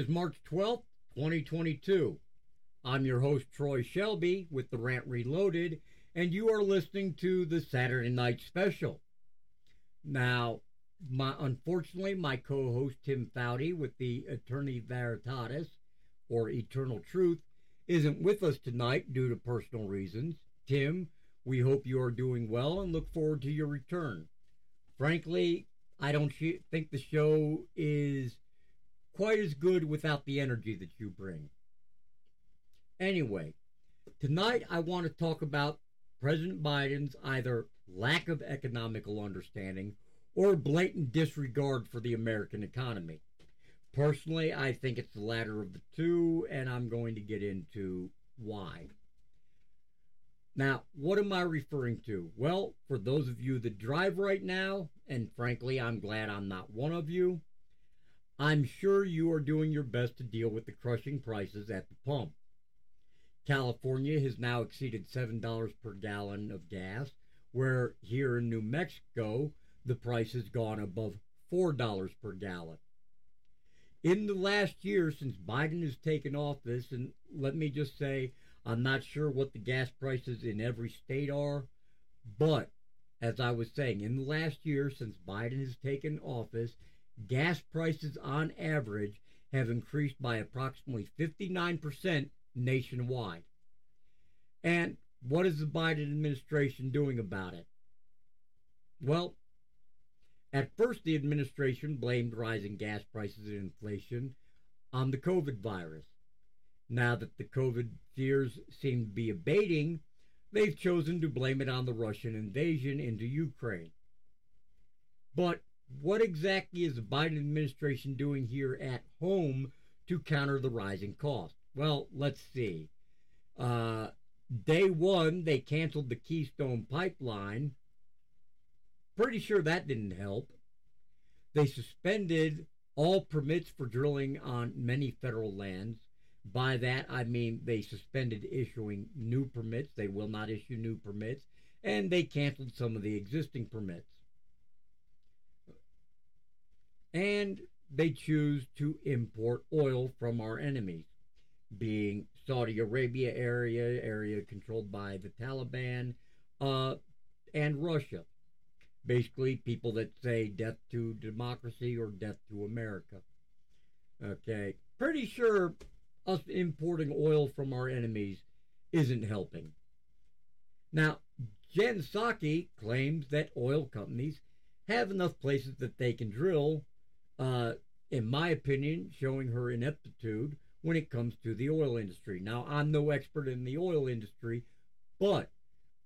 Is March 12th, 2022. I'm your host, Troy Shelby, with the Rant Reloaded, and you are listening to the Saturday Night Special. Now, my unfortunately, my co-host Tim Foughty with the Aeterna Veritatis, or Eternal Truth, isn't with us tonight due to personal reasons. Tim, we hope you are doing well and look forward to your return. Frankly, I don't think the show is quite as good without the energy that you bring. Anyway, tonight I want to talk about President Biden's either lack of economical understanding or blatant disregard for the American economy. Personally, I think it's the latter of the two, and I'm going to get into why. Now, what am I referring to? Well, for those of you that drive right now, and frankly, I'm glad I'm not one of you, I'm sure you are doing your best to deal with the crushing prices at the pump. California has now exceeded $7 per gallon of gas, where here in New Mexico, the price has gone above $4 per gallon. In the last year since Biden has taken office, and let me just say, I'm not sure what the gas prices in every state are, but as I was saying, in the last year since Biden has taken office, gas prices on average have increased by approximately 59% nationwide. And what is the Biden administration doing about it? Well, at first, the administration blamed rising gas prices and inflation on the COVID virus. Now that the COVID fears seem to be abating, they've chosen to blame it on the Russian invasion into Ukraine. But what exactly is the Biden administration doing here at home to counter the rising cost? Well, let's see. Uh, day one, they canceled the Keystone Pipeline. Pretty sure that didn't help. They suspended all permits for drilling on many federal lands. By that, I mean they suspended issuing new permits. They will not issue new permits. And they canceled some of the existing permits. And they choose to import oil from our enemies, being Saudi Arabia area, area controlled by the Taliban, uh, and Russia. Basically, people that say death to democracy or death to America. Okay. Pretty sure us importing oil from our enemies isn't helping. Now, Jen Psaki claims that oil companies have enough places that they can drill, uh, in my opinion, showing her ineptitude when it comes to the oil industry. Now, I'm no expert in the oil industry, but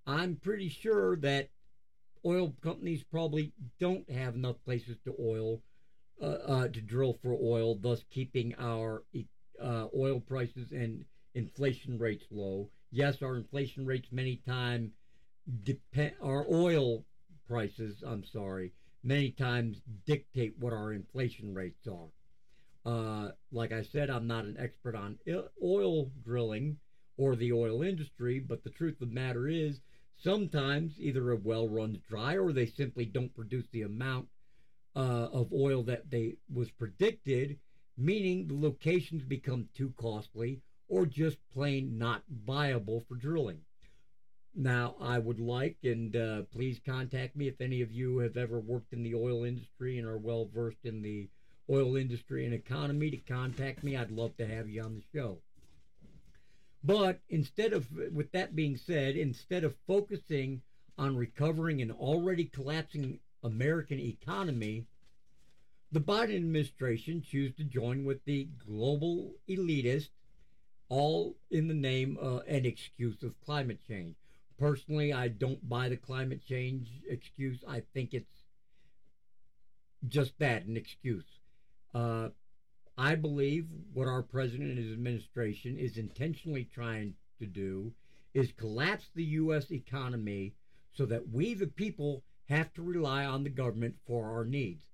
I'm pretty sure that oil companies probably don't have enough places to oil uh, uh, to drill for oil, thus keeping our uh, oil prices and inflation rates low. Yes, our inflation rates many times depend. Our oil prices, I'm sorry, many times dictate what our inflation rates are. Uh, like I said, I'm not an expert on oil drilling or the oil industry, but the truth of the matter is, sometimes either a well runs dry or they simply don't produce the amount uh, of oil that they was predicted, meaning the locations become too costly or just plain not viable for drilling. Now, I would like, and uh, please contact me if any of you have ever worked in the oil industry and are well versed in the oil industry and economy, to contact me. I'd love to have you on the show. But instead of, with that being said, instead of focusing on recovering an already collapsing American economy, the Biden administration chose to join with the global elitists, all in the name uh, and excuse of climate change. Personally, I don't buy the climate change excuse. I think it's just that, an excuse. Uh, I believe what our president and his administration is intentionally trying to do is collapse the U.S. economy so that we, the people, have to rely on the government for our needs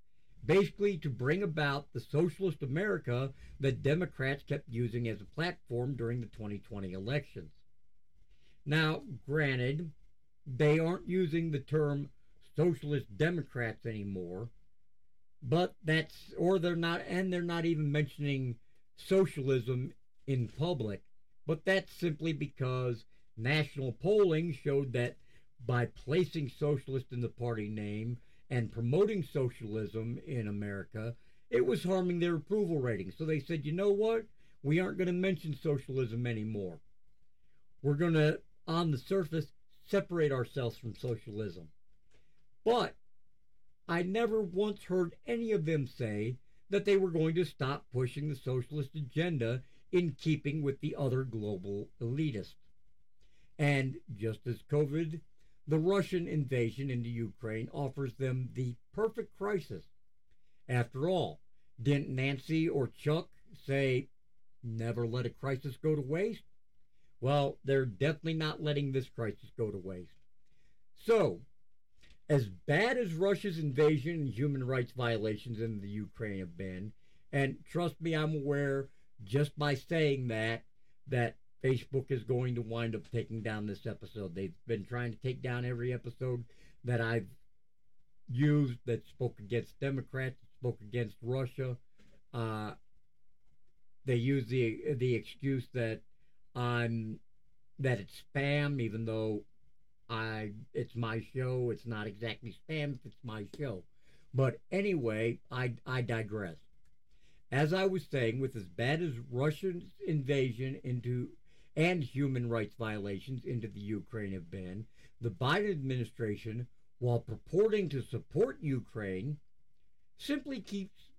basically to bring about the socialist America that Democrats kept using as a platform during the 2020 elections. Now, granted, they aren't using the term socialist Democrats anymore. but that's or they're not and they're not even mentioning socialism in public but that's simply because national polling showed that by placing socialist in the party name and promoting socialism in America, it was harming their approval rating. So they said, you know what? We aren't going to mention socialism anymore. We're going to, on the surface, separate ourselves from socialism. But I never once heard any of them say that they were going to stop pushing the socialist agenda in keeping with the other global elitists. And just as COVID, the Russian invasion into Ukraine offers them the perfect crisis. After all, didn't Nancy or Chuck say, never let a crisis go to waste? Well, they're definitely not letting this crisis go to waste. So, as bad as Russia's invasion and human rights violations in the Ukraine have been, and trust me, I'm aware just by saying that that Facebook is going to wind up taking down this episode. They've been trying to take down every episode that I've used that spoke against Democrats, spoke against Russia. Uh, they use the the excuse that I'm that it's spam, even though I it's my show. It's not exactly spam if it's my show. But anyway, I I digress. As I was saying, with as bad as Russia's invasion into and human rights violations into the Ukraine have been, the Biden administration, while purporting to support Ukraine, simply keeps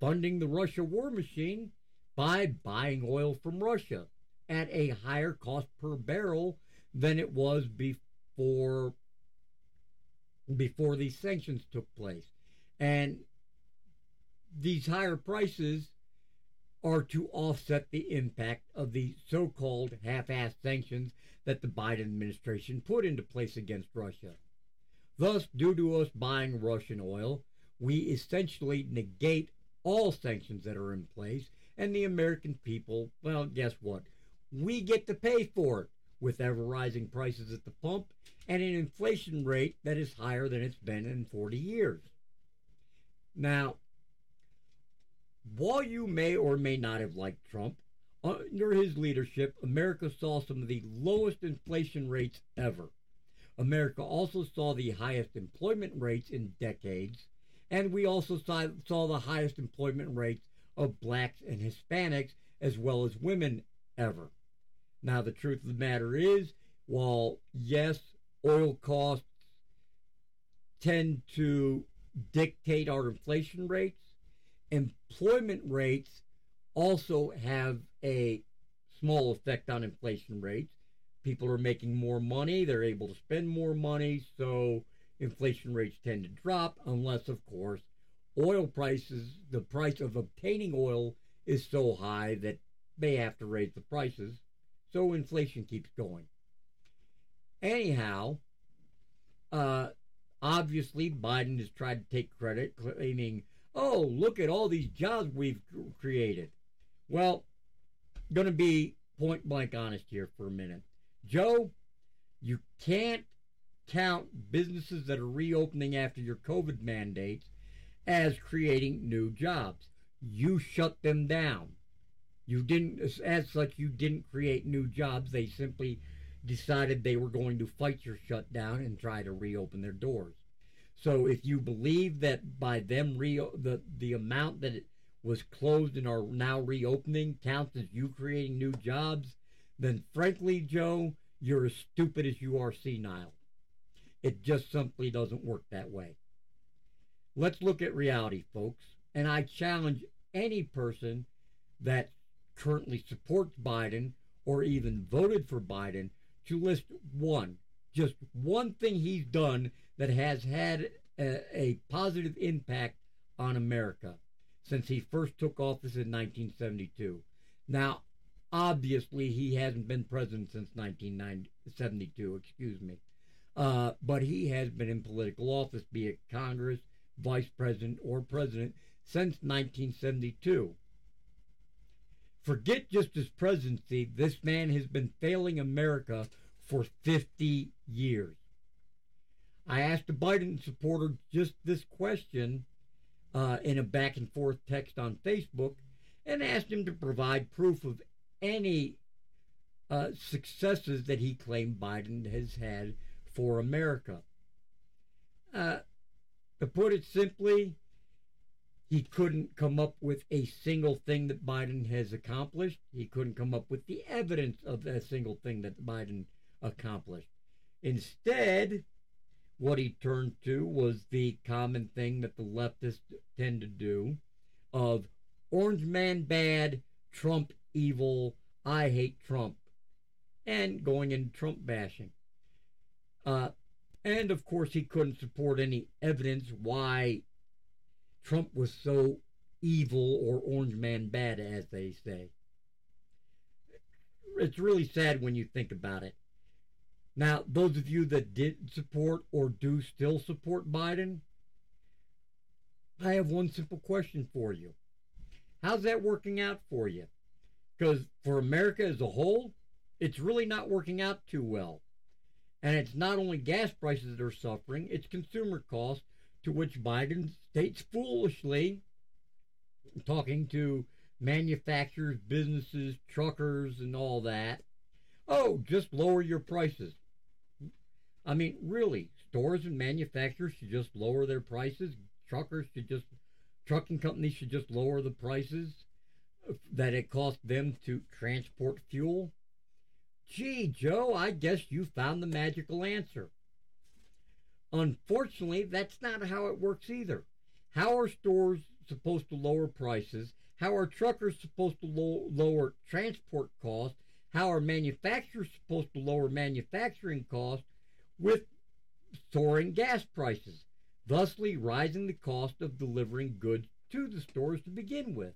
funding the Russia war machine by buying oil from Russia at a higher cost per barrel than it was before before these sanctions took place. And these higher prices are to offset the impact of the so called half assed sanctions that the Biden administration put into place against Russia. Thus, due to us buying Russian oil, we essentially negate all sanctions that are in place, and the American people, well, guess what? We get to pay for it with ever rising prices at the pump and an inflation rate that is higher than it's been in 40 years. Now, while you may or may not have liked Trump, under his leadership, America saw some of the lowest inflation rates ever. America also saw the highest employment rates in decades, and we also saw, saw the highest employment rates of blacks and Hispanics as well as women ever. Now, the truth of the matter is, while yes, oil costs tend to dictate our inflation rates, employment rates also have a small effect on inflation rates. People are making more money, they're able to spend more money, so inflation rates tend to drop, unless, of course, oil prices, the price of obtaining oil is so high that they have to raise the prices, so inflation keeps going. Anyhow, uh, obviously, Biden has tried to take credit, claiming oh, look at all these jobs we've created. Well, going to be point blank honest here for a minute. Joe, you can't count businesses that are reopening after your COVID mandates as creating new jobs. You shut them down. You didn't, as such, you didn't create new jobs. They simply decided they were going to fight your shutdown and try to reopen their doors. So if you believe that by them re the the amount that it was closed and are now reopening counts as you creating new jobs, then frankly, Joe, you're as stupid as you are senile. It just simply doesn't work that way. Let's look at reality, folks. And I challenge any person that currently supports Biden or even voted for Biden to list one, just one thing he's done that has had a, a positive impact on America since he first took office in 1972. Now, obviously, he hasn't been president since 1972, excuse me. Uh, but he has been in political office, be it Congress, vice president, or president, since 1972. Forget just his presidency, this man has been failing America for 50 years. I asked a Biden supporter just this question uh, in a back and forth text on Facebook and asked him to provide proof of any uh, successes that he claimed Biden has had for America. Uh, to put it simply, he couldn't come up with a single thing that Biden has accomplished. He couldn't come up with the evidence of a single thing that Biden accomplished. Instead, what he turned to was the common thing that the leftists tend to do of orange man bad, Trump evil, I hate Trump, and going into Trump bashing. Uh, and of course, he couldn't support any evidence why Trump was so evil or orange man bad, as they say. It's really sad when you think about it. Now, those of you that did support or do still support Biden, I have one simple question for you. How's that working out for you? Because for America as a whole, it's really not working out too well. And it's not only gas prices that are suffering, it's consumer costs, to which Biden states foolishly, talking to manufacturers, businesses, truckers, and all that, oh, just lower your prices. I mean, really, stores and manufacturers should just lower their prices. Truckers should just, trucking companies should just lower the prices that it costs them to transport fuel. Gee, Joe, I guess you found the magical answer. Unfortunately, that's not how it works either. How are stores supposed to lower prices? How are truckers supposed to lo- lower transport costs? How are manufacturers supposed to lower manufacturing costs with soaring gas prices, thusly rising the cost of delivering goods to the stores to begin with.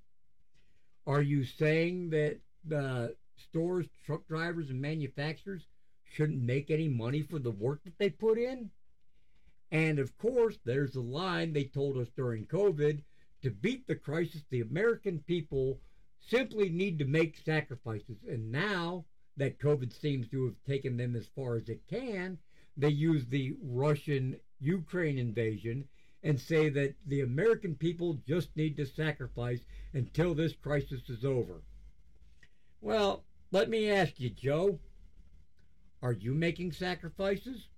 Are you saying that the stores, truck drivers, and manufacturers shouldn't make any money for the work that they put in? And of course, there's a line they told us during COVID to beat the crisis, the American people simply need to make sacrifices. And now that COVID seems to have taken them as far as it can, they use the Russian Ukraine invasion and say that the American people just need to sacrifice until this crisis is over. Well, let me ask you, Joe, are you making sacrifices?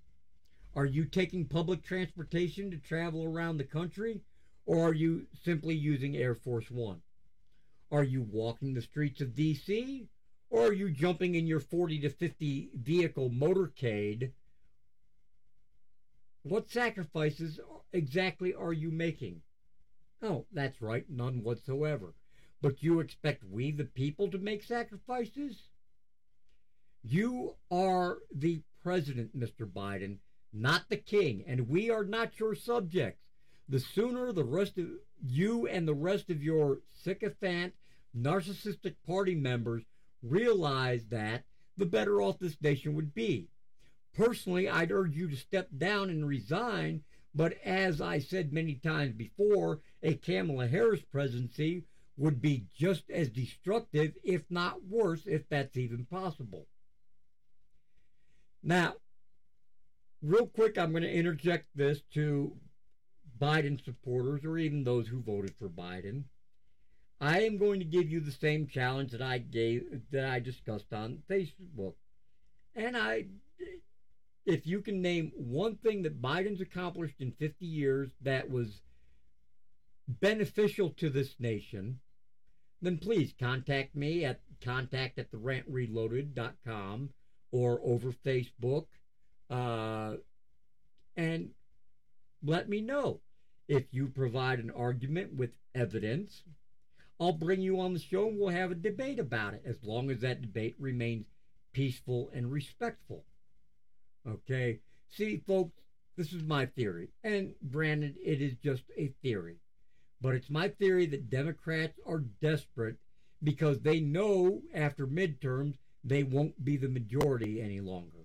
Are you taking public transportation to travel around the country? Or are you simply using Air Force One? Are you walking the streets of D.C.? Or are you jumping in your 40 to 50 vehicle motorcade what sacrifices exactly are you making? Oh, that's right, none whatsoever. But you expect we, the people, to make sacrifices? You are the president, Mr. Biden, not the king, and we are not your subjects. The sooner the rest of you and the rest of your sycophant, narcissistic party members realize that, the better off this nation would be. Personally, I'd urge you to step down and resign. But as I said many times before, a Kamala Harris presidency would be just as destructive, if not worse, if that's even possible. Now, real quick, I'm going to interject this to Biden supporters or even those who voted for Biden. I am going to give you the same challenge that I gave that I discussed on Facebook. And I if you can name one thing that Biden's accomplished in 50 years that was beneficial to this nation, then please contact me at contact at the rantreloaded.com or over Facebook uh, and let me know. If you provide an argument with evidence, I'll bring you on the show and we'll have a debate about it as long as that debate remains peaceful and respectful. Okay. See, folks, this is my theory. And granted, it is just a theory. But it's my theory that Democrats are desperate because they know after midterms they won't be the majority any longer.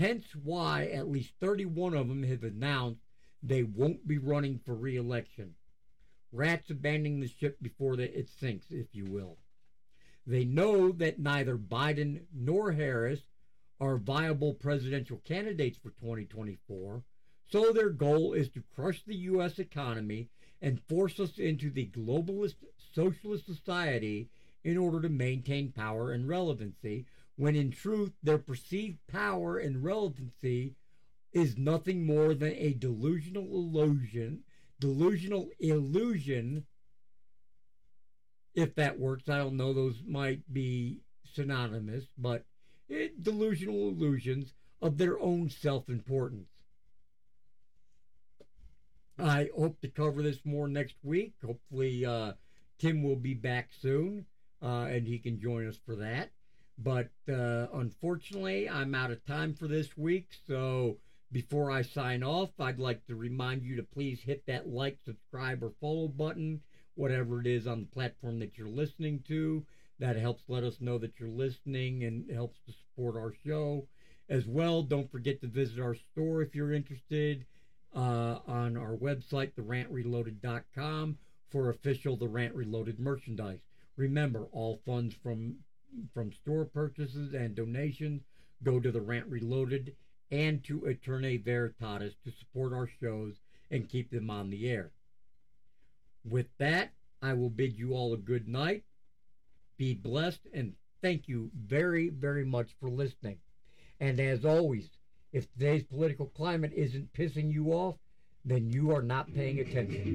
Hence why at least 31 of them have announced they won't be running for reelection. Rats abandoning the ship before it sinks, if you will. They know that neither Biden nor Harris are viable presidential candidates for 2024. So their goal is to crush the U.S. economy and force us into the globalist socialist society in order to maintain power and relevancy, when in truth their perceived power and relevancy is nothing more than a delusional illusion, delusional illusion. If that works, I don't know, those might be synonymous, but it, delusional illusions of their own self importance. I hope to cover this more next week. Hopefully, uh, Tim will be back soon uh, and he can join us for that. But uh, unfortunately, I'm out of time for this week. So before I sign off, I'd like to remind you to please hit that like, subscribe, or follow button, whatever it is on the platform that you're listening to. That helps let us know that you're listening and helps to support our show. As well, don't forget to visit our store if you're interested uh, on our website, therantreloaded.com, for official The Rant Reloaded merchandise. Remember, all funds from from store purchases and donations go to the Rant Reloaded and to Aeterna Veritatis to support our shows and keep them on the air. With that, I will bid you all a good night. Be blessed and thank you very, very much for listening. And as always, if today's political climate isn't pissing you off, then you are not paying attention.